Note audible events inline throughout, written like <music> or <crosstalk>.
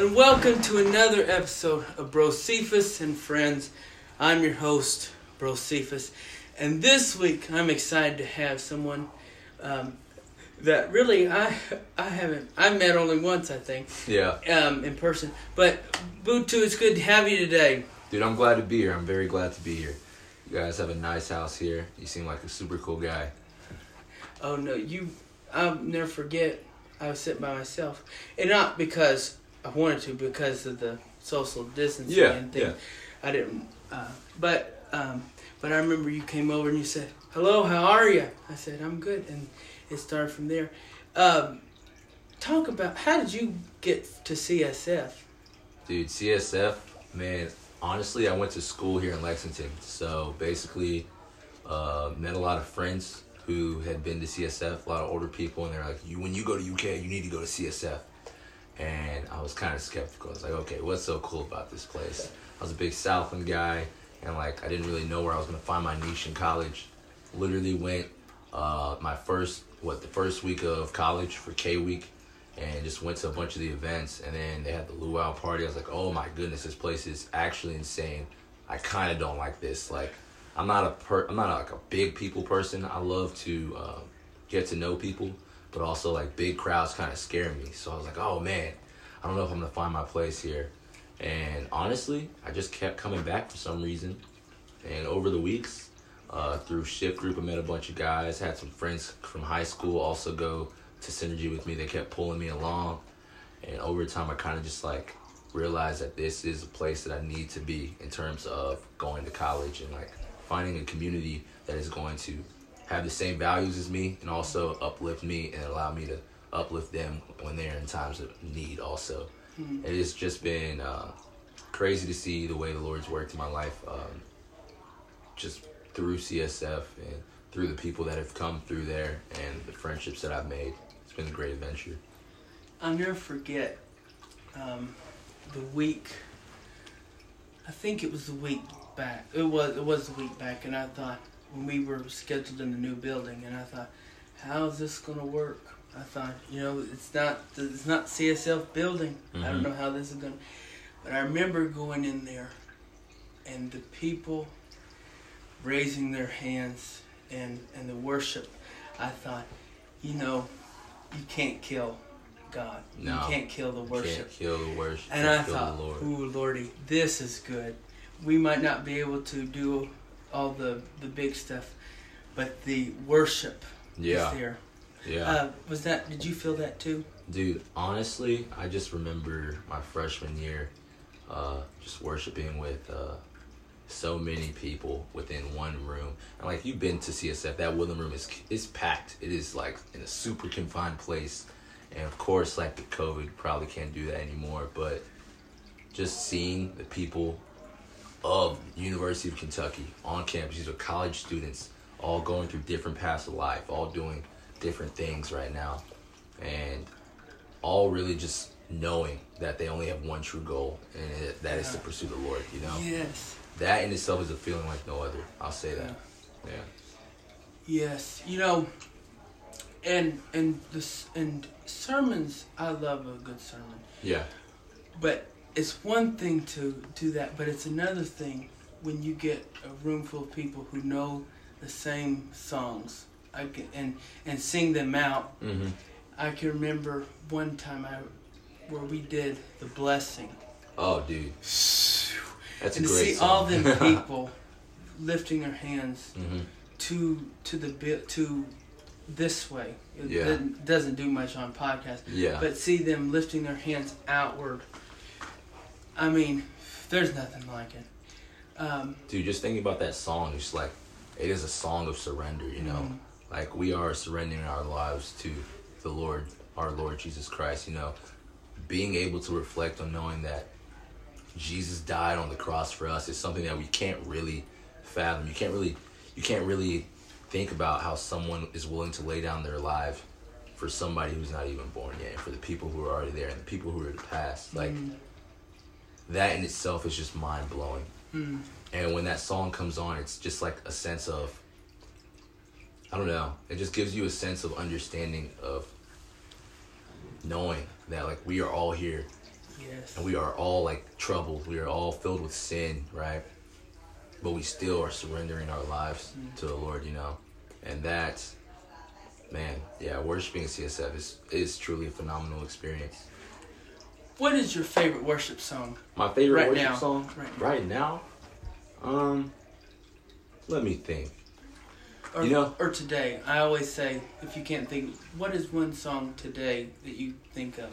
and welcome to another episode of Brosephus and Friends. I'm your host, Brosephus, and this week I'm excited to have someone um, that really I I haven't I met only once I think Yeah. um, in person. But Gbutue, it's good to have you today. Dude, I'm glad to be here. I'm very glad to be here. You guys have a nice house here. You seem like a super cool guy. Oh no, you I'll never forget. I was sitting by myself, and not because I wanted to, because of the social distancing Yeah, and thing. yeah. I didn't. Uh, but um, but I remember you came over and you said, "Hello, how are you?" I said, "I'm good," and it started from there. Um, talk about how did you get to CSF? Dude, CSF, man, honestly, I went to school here in Lexington. So basically, uh, met a lot of friends who had been to CSF, a lot of older people, and they're like, "You when you go to UK, you need to go to CSF." And I was kind of skeptical. I was like, "Okay, what's so cool about this place?" I was a big Southland guy, and like I didn't really know where I was gonna find my niche in college. Literally went uh, my first what the first week of college for K week, and just went to a bunch of the events, and then they had the luau party. I was like, "Oh my goodness, this place is actually insane." I kind of don't like this. Like, I'm not a per, I'm not like a big people person. I love to uh, get to know people, but also like big crowds kind of scare me. So I was like, "Oh man, I don't know if I'm gonna find my place here." And honestly, I just kept coming back for some reason. And over the weeks, uh, through shift group, I met a bunch of guys. Had some friends from high school also go to synergy with me. They kept pulling me along, and over time, I kind of just like realized that this is a place that I need to be in terms of going to college and like finding a community that is going to have the same values as me and also uplift me and allow me to uplift them when they're in times of need also. It has just been uh, crazy to see the way the Lord's worked in my life, um, just through CSF and through the people that have come through there and the friendships that I've made. It's been a great adventure. I'll never forget um, the week. I think it was the week back. It was it was the week back, and I thought we were scheduled in the new building, and I thought, how is this gonna work? I thought, you know, it's not it's not CSF building. I don't Mhm. know how this is gonna. But I remember going in there, and the people raising their hands and and the worship. I thought, you know, you can't kill God. No. You can't kill the worship. Can't kill the worship. And I thought, Lord. ooh, Lordy, this is good. We might not be able to do all the, the big stuff, but the worship Yeah, is there. yeah. Uh, was that, did you feel that too? Dude, honestly, I just remember my freshman year, uh, just worshiping with uh, so many people within one room. And like you've been to CSF, that Woodland room is is packed. It is like in a super confined place, and of course, like the COVID probably can't do that anymore. But just seeing the people of University of Kentucky on campus, these are college students, all going through different paths of life, all doing different things right now, and all really just knowing that they only have one true goal, and it, that is to pursue the Lord. You know, Yes. that in itself is a feeling like no other. I'll say that. Yeah. Yes. You know, and, and this and sermons, I love a good sermon. Yeah. But it's one thing to do that, but it's another thing when you get a room full of people who know the same songs can, and and sing them out. Mm-hmm. I can remember one time I where we did the blessing, Oh, dude, that's a and to great see song. all them <laughs> people lifting their hands mm-hmm. to to the to this way. It Yeah. doesn't- doesn't do much on podcast. Yeah. But see them lifting their hands outward. I mean, there's nothing like it. Um, Dude, just thinking about that song, it's like it is a song of surrender, you know. Mhm. Like we are surrendering our lives to the Lord, our Lord Jesus Christ, you know. Being able to reflect on knowing that Jesus died on the cross for us is something that we can't really fathom. You can't really you can't really think about how someone is willing to lay down their life for somebody who's not even born yet, and for the people who are already there and the people who are the past. Like mm, that in itself is just mind blowing. mm, And when that song comes on, it's just like a sense of I don't know. It just gives you a sense of understanding of knowing that like we are all here Yes. and we are all like troubled. We are all filled with sin, right? But we still are surrendering our lives to the Lord, you know, and that's man, yeah, worshiping CSF is is truly a phenomenal experience. What is your favorite worship song? My favorite Right worship now. song Right now. right now, um, let me think. Or, You know- or today. I always say, if you can't think, what is one song today that you think of?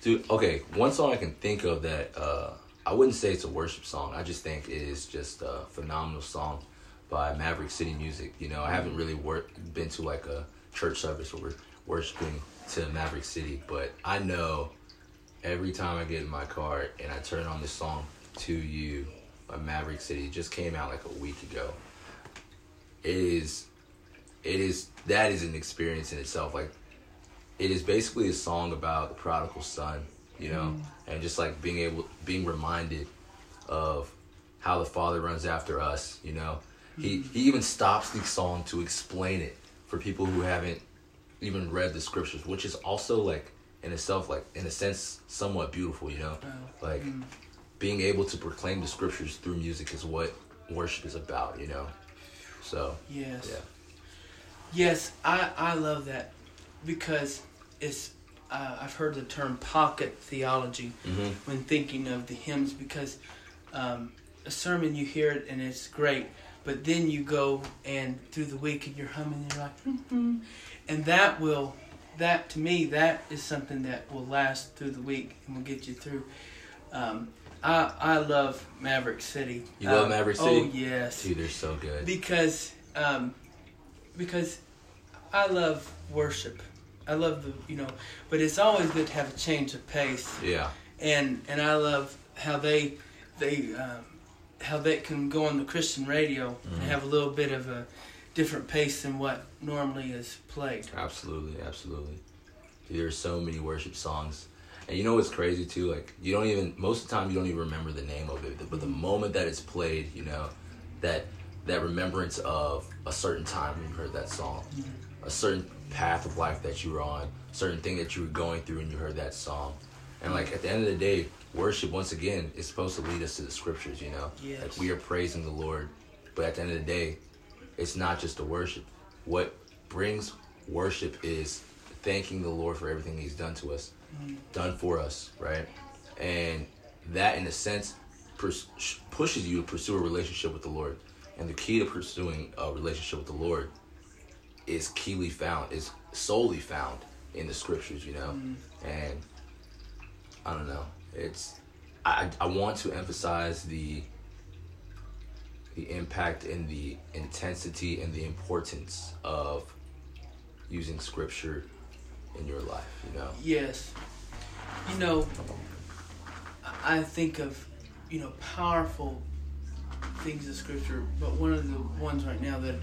Dude, okay, one song I can think of that uh, I wouldn't say it's a worship song. I just think it is just a phenomenal song by Maverick City Music. You know, I haven't really wor- been to like a church service where we're worshiping to Maverick City, but I know every time I get in my car and I turn on this song "To You" by Maverick City, it just came out like a week ago. It is, it is that is an experience in itself. Like it is basically a song about the prodigal son, you know, mm. and just like being able, being reminded of how the father runs after us, you know. He mm. he even stops the song to explain it for people who haven't even read the scriptures, which is also like in itself, like in a sense, somewhat beautiful, you know. Oh, Like being able to proclaim the scriptures through music is what worship is about, you know. So Yes. yeah, Yes, I, I love that because it's uh, I've heard the term pocket theology Mhm. when thinking of the hymns because um, a sermon you hear it and it's great, but then you go and through the week and you're humming and you're like, mm-hmm. and that will that to me that is something that will last through the week and will get you through. Um, I I love Maverick City. You love Um, Maverick Oh City? yes dude, they're so good. because um, because I love worship. I love the you know, but it's always good to have a change of pace. Yeah, And and I love how they they um, how they can go on the Christian radio Mhm. and have a little bit of a different pace than what normally is played. Absolutely, absolutely. Dude, there's so many worship songs. And you know what's crazy too? Like you don't even most of the time you don't even remember the name of it. But the mm-hmm. moment that it's played, you know, that that remembrance of a certain time when you heard that song, mm-hmm. a certain path of life that you were on, a certain thing that you were going through and you heard that song. And like at the end of the day, worship once again is supposed to lead us to the scriptures, you know? Yes. Like we are praising the Lord. But at the end of the day, it's not just a worship. What brings worship is thanking the Lord for everything He's done to us, done for us, right? And that, in a sense, pers- pushes you to pursue a relationship with the Lord. And the key to pursuing a relationship with the Lord is keyly found, is solely found in the scriptures, you know? And I don't know. It's I I want to emphasize the the impact and the intensity and the importance of using scripture in your life, you know. Yes. You know, I think of, you know, powerful things of Scripture, but one of the ones right now that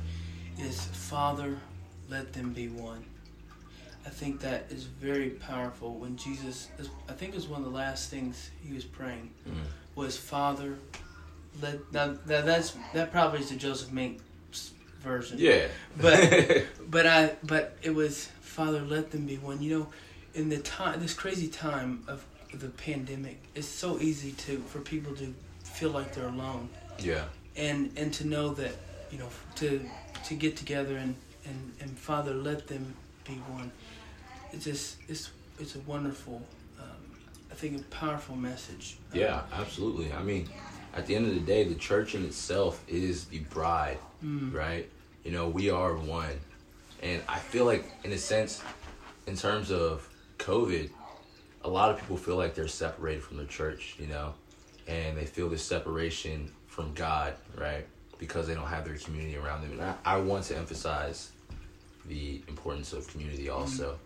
is Father, let them be one. I think that is very powerful when Jesus, I think it was one of the last things he was praying, Mm. was Father, let, now, now that's, that probably is the Joseph Mink version. Yeah. But <laughs> but I but it was Father, let them be one. You know, in the time this crazy time of the pandemic, it's so easy to for people to feel like they're alone, yeah. and and to know that you know to to get together and and and Father, let them be one. It's just it's it's a wonderful, um, I think a powerful message. Yeah, absolutely. I mean, at the end of the day, the church in itself is the bride, Mm. right? You know, we are one. And I feel like, in a sense, in terms of COVID, a lot of people feel like they're separated from the church, you know, and they feel this separation from God, right? Because they don't have their community around them. And I, I want to emphasize the importance of community also.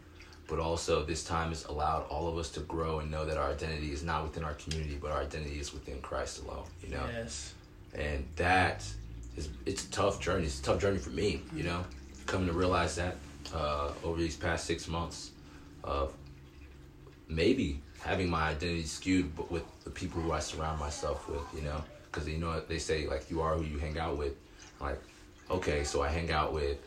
But also, this time has allowed all of us to grow and know that our identity is not within our community, but our identity is within Christ alone, you know? Yes. and that is it's a tough journey. It's a tough journey for me, you know, coming to realize that uh, over these past six months of maybe having my identity skewed, but with the people who I surround myself with, you know, because you know they say like you are who you hang out with. Like, okay, so I hang out with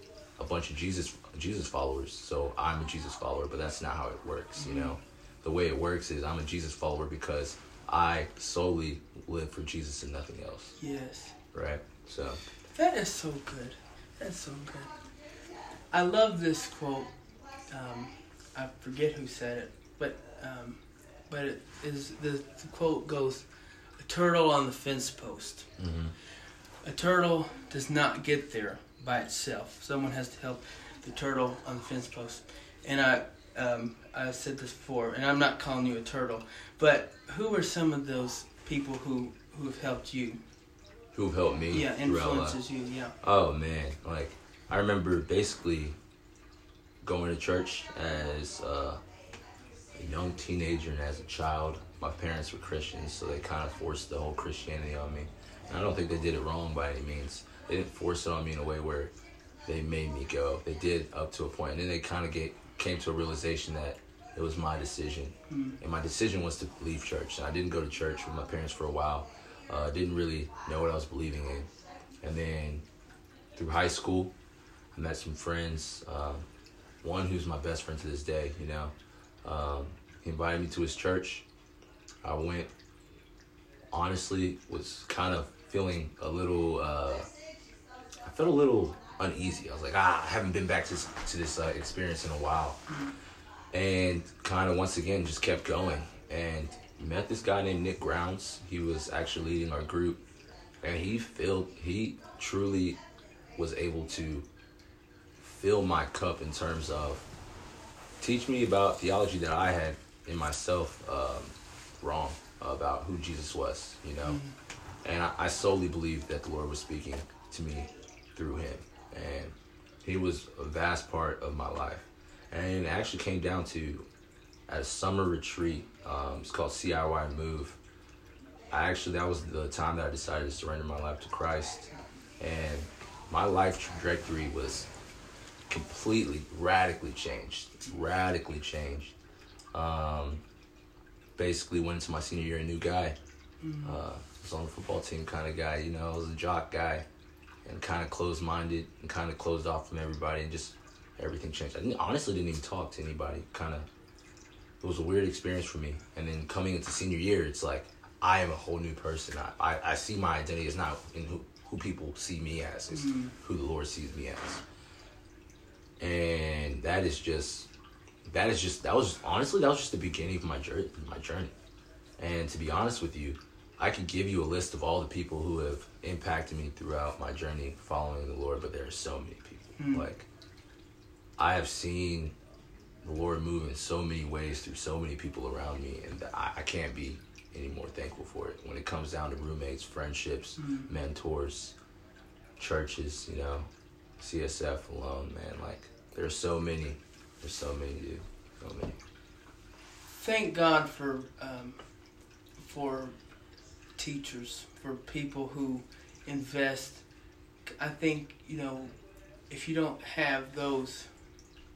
a bunch of Jesus Jesus followers, so I'm a Jesus follower, but that's not how it works, you know. the way it works is I'm a Jesus follower because I solely live for Jesus and nothing else. Yes. Right. So. That is so good. That's so good. I love this quote. Um, I forget who said it, but um, but it is the, the quote goes, "A turtle on the fence post. hmm A turtle does not get there by itself. Someone has to help the turtle on the fence post." And I um, I said this before, and I'm not calling you a turtle, but who are some of those people who who have helped you? Who've helped me Yeah, influences you. Yeah. Oh man, like I remember basically going to church as uh, a young teenager and as a child. My parents were Christians, so they kind of forced the whole Christianity on me. And I don't think they did it wrong by any means. They didn't force it on me in a way where they made me go. They did up to a point, and then they kind of get came to a realization that it was my decision, and my decision was to leave church. And I didn't go to church with my parents for a while. Uh, didn't really know what I was believing in, and then through high school, I met some friends. Um, one who's my best friend to this day. You know, um, he invited me to his church. I went. Honestly, was kind of feeling a little. Uh, felt a little uneasy. I was like, ah, I haven't been back to this, to this uh, experience in a while, and kind of once again just kept going and met this guy named Nick Grounds. He was actually leading our group, and he filled. He truly was able to fill my cup in terms of teach me about theology that I had in myself um, wrong about who Jesus was, you know. And I, I solely believe that the Lord was speaking to me through him, and he was a vast part of my life. And it actually came down to at a summer retreat. Um, it's called CIY Move. I actually that was the time that I decided to surrender my life to Christ, and my life trajectory was completely radically changed radically changed um, basically went into my senior year a new guy uh, was on the football team kind of guy you know I was a jock guy and kind of closed-minded and kind of closed off from everybody and just everything changed. I didn't, honestly didn't even talk to anybody kind of it was a weird experience for me. And then coming into senior year it's like i am a whole new person. I, I, I see my identity as not in who, who people see me as it's mm-hmm. who the lord sees me as. And that is just that is just that was honestly that was just the beginning of my journey my journey. And to be honest with you i could give you a list of all the people who have impacted me throughout my journey following the lord but there are so many people. Like i have seen the lord move in so many ways through so many people around me and i, I can't be any more thankful for it. When it comes down to roommates friendships mentors churches you know csf alone man like there's so many there's so many dude so many. Thank God for um, for teachers, for people who invest. I think you know, if you don't have those,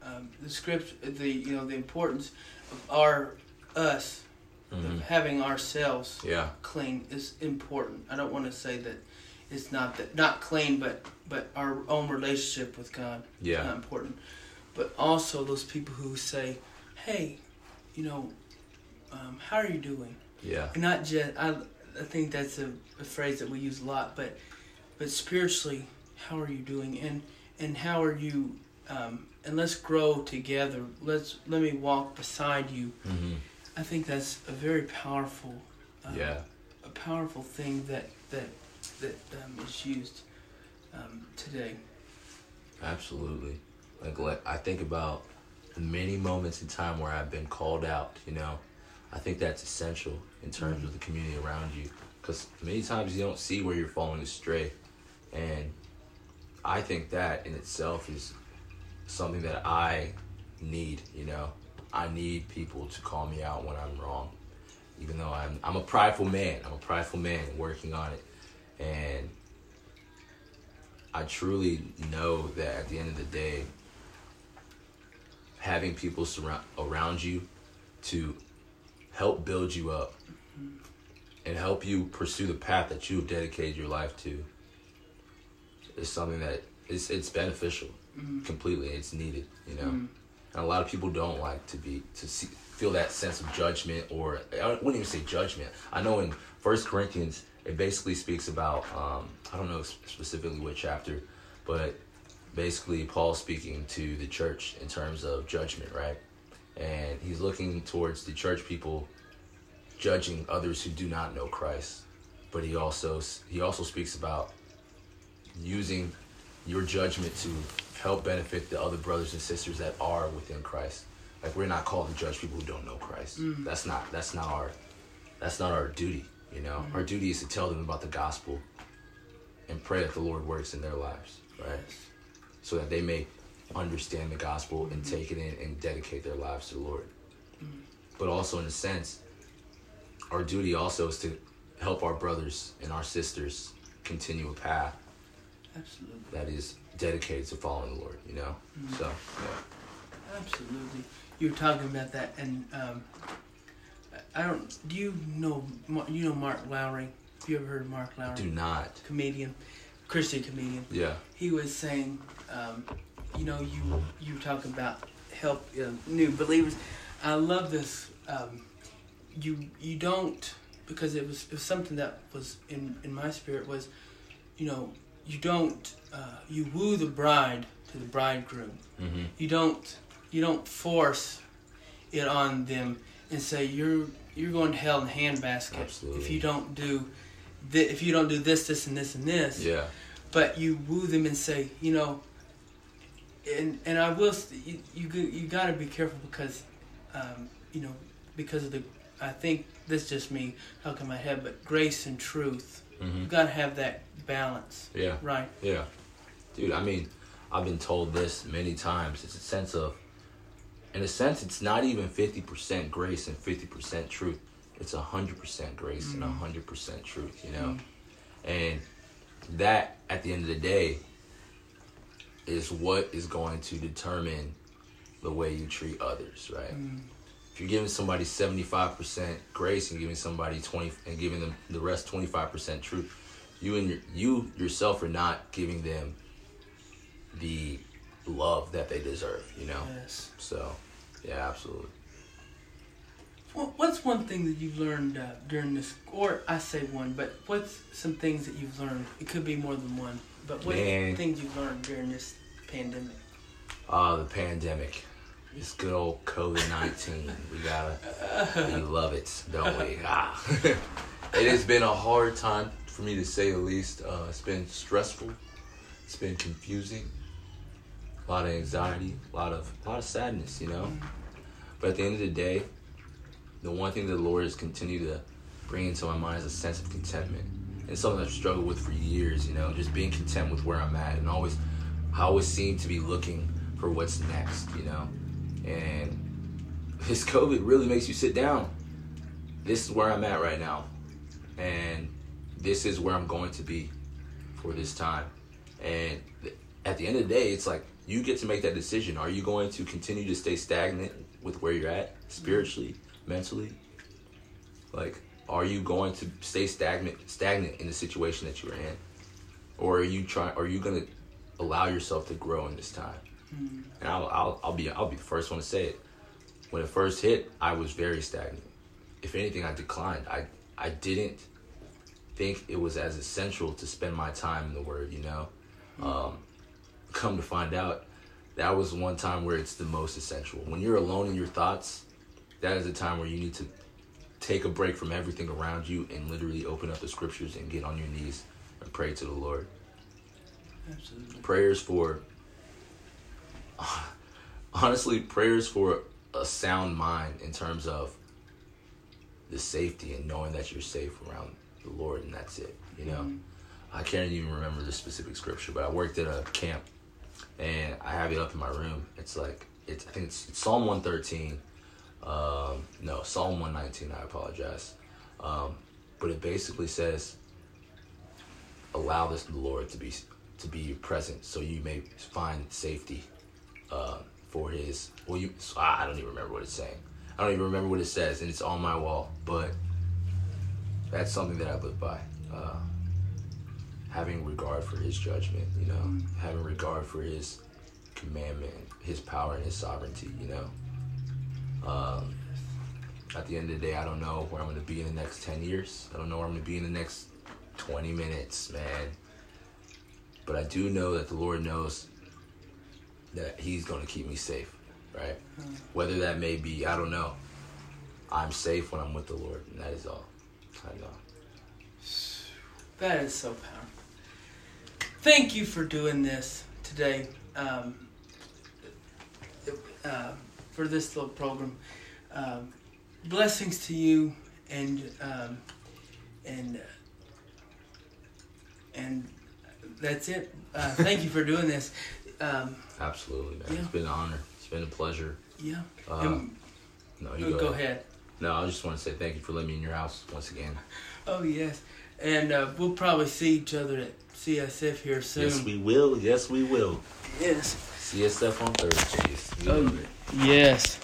um, the script, the you know, the importance of our us Mhm. of having ourselves yeah clean is important. I don't want to say that it's not that not clean, but but our own relationship with God is yeah not important. But also those people who say, "Hey, you know, um, how are you doing?" yeah And not just I. I think that's a, a phrase that we use a lot, but but spiritually, how are you doing? And and how are you? Um, and let's grow together. Let's let me walk beside you. hmm I think that's a very powerful. Uh, yeah a powerful thing that that that um, is used um, today. Absolutely. Like, like I think about the many moments in time where I've been called out, you know. I think that's essential in terms of the community around you cuz many times you don't see where you're falling astray. And I think that in itself is something that I need, you know. I need people to call me out when I'm wrong. Even though I'm I'm a prideful man. I'm a prideful man working on it. And I truly know that at the end of the day, having people surround around you to help build you up and help you pursue the path that you've dedicated your life to is something that is it's beneficial completely. It's needed, you know. Mm. and a lot of people don't like to be to see, feel that sense of judgment, or I wouldn't even say judgment. I know in First Corinthians it basically speaks about um, I don't know specifically what chapter, but basically Paul speaking to the church in terms of judgment, right? And he's looking towards the church people judging others who do not know Christ. But he also he also speaks about using your judgment to help benefit the other brothers and sisters that are within Christ. Like we're not called to judge people who don't know Christ. Mm. That's not that's not our that's not our duty. You know, mm. our duty is to tell them about the gospel and pray that the Lord works in their lives, right? So that they may understand the gospel and mm-hmm. take it in and dedicate their lives to the Lord. Mm. But also, in a sense, our duty also is to help our brothers and our sisters continue a path Absolutely. that is dedicated to following the Lord, you know? Mm-hmm. So, yeah. Absolutely. You were talking about that, and um, I don't. Do you know? You know Mark Lowry? Have you ever heard of Mark Lowry? I do not. Comedian, Christian comedian. Yeah. He was saying, um, you know, you you talk about help uh, new believers. I love this. Um, you you don't because it was it was something that was in in my spirit was, you know, you don't uh, you woo the bride to the bridegroom. Mm-hmm. You don't you don't force it on them and say you're you're going to hell in a handbasket Absolutely. if you don't do th- if you don't do this this and this and this. Yeah. But you woo them and say you know. And and I will you you, you got to be careful because, um, you know, because of the I think this is just me talking my head, but grace and truth. Mm-hmm. You got to have that balance. Yeah. Right. Yeah. Dude, I mean, I've been told this many times. It's a sense of, in a sense, it's not even 50% grace and 50% truth. It's 100% grace mm-hmm. and 100% truth, you know? Mm-hmm. And that, at the end of the day, is what is going to determine the way you treat others, right? Mm-hmm if you're giving somebody 75% grace and giving somebody 20 and giving them the rest 25% truth you and your, you yourself are not giving them the love that they deserve you know? Yes. So yeah absolutely. Well, what's one thing that you've learned uh, during this or i say one but what's some things that you've learned? It could be more than one but what things you've learned during this pandemic uh the pandemic this good old COVID nineteen. we gotta, we love it, don't we? Ah, <laughs> it has been a hard time for me to say the least. Uh, it's been stressful. It's been confusing. A lot of anxiety, a lot of, a lot of sadness, you know. But at the end of the day, the one thing that the Lord has continued to bring into my mind is a sense of contentment. And something I've struggled with for years, you know, just being content with where I'm at and always, I always seem to be looking for what's next, you know. And this <laughs> COVID really makes you sit down. This is where I'm at right now. And this is where I'm going to be for this time. And at the end of the day, it's like you get to make that decision. Are you going to continue to stay stagnant with where you're at spiritually, mentally? Like, are you going to stay stagnant stagnant in the situation that you're in? Or are you trying are you gonna allow yourself to grow in this time? Mm. And I'll, I'll, I'll be I'll be the first one to say it. When it first hit, I was very stagnant. If anything, I declined. I I didn't think it was as essential to spend my time in the Word. You know, mm. um, come to find out, that was one time where it's the most essential. When you're alone in your thoughts, that is a time where you need to take a break from everything around you and literally open up the scriptures and get on your knees and pray to the Lord. Absolutely. Prayers for honestly prayers for a sound mind in terms of the safety and knowing that you're safe around the Lord and that's it. You know, mm-hmm. I can't even remember the specific scripture, but I worked at a camp and I have it up in my room. It's like it's I think it's, it's Psalm one thirteen. Um, no, Psalm one nineteen. I apologize, um, but it basically says, "Allow this the Lord to be to be your present, so you may find safety uh, for his. Well, you. I don't even remember what it's saying. I don't even remember what it says, and it's on my wall. But that's something that I live by. Uh, having regard for his judgment, you know, having regard for his commandment, His power and His sovereignty. You know. Um, at the end of the day, I don't know where I'm going to be in the next 10 years. I don't know where I'm going to be in the next 20 minutes, man. But I do know that the Lord knows that He's going to keep me safe, right? Whether that may be, I don't know. I'm safe when I'm with the Lord, and that is all. I know. That is so powerful. Thank you for doing this today. Um, uh, for this little program. Um, blessings to you and um, and uh, and that's it. Uh, thank you for doing this. Um, Absolutely, man. Yeah. It's been an honor. It's been a pleasure. yeah. Uh, no, you go, ahead. No, I just want to say thank you for letting me in your house once again. <laughs> Oh yes, and uh, we'll probably see each other at CSF here soon. Yes, we will. Yes, we will. Yes. CSF on Thursdays. Oh, yes.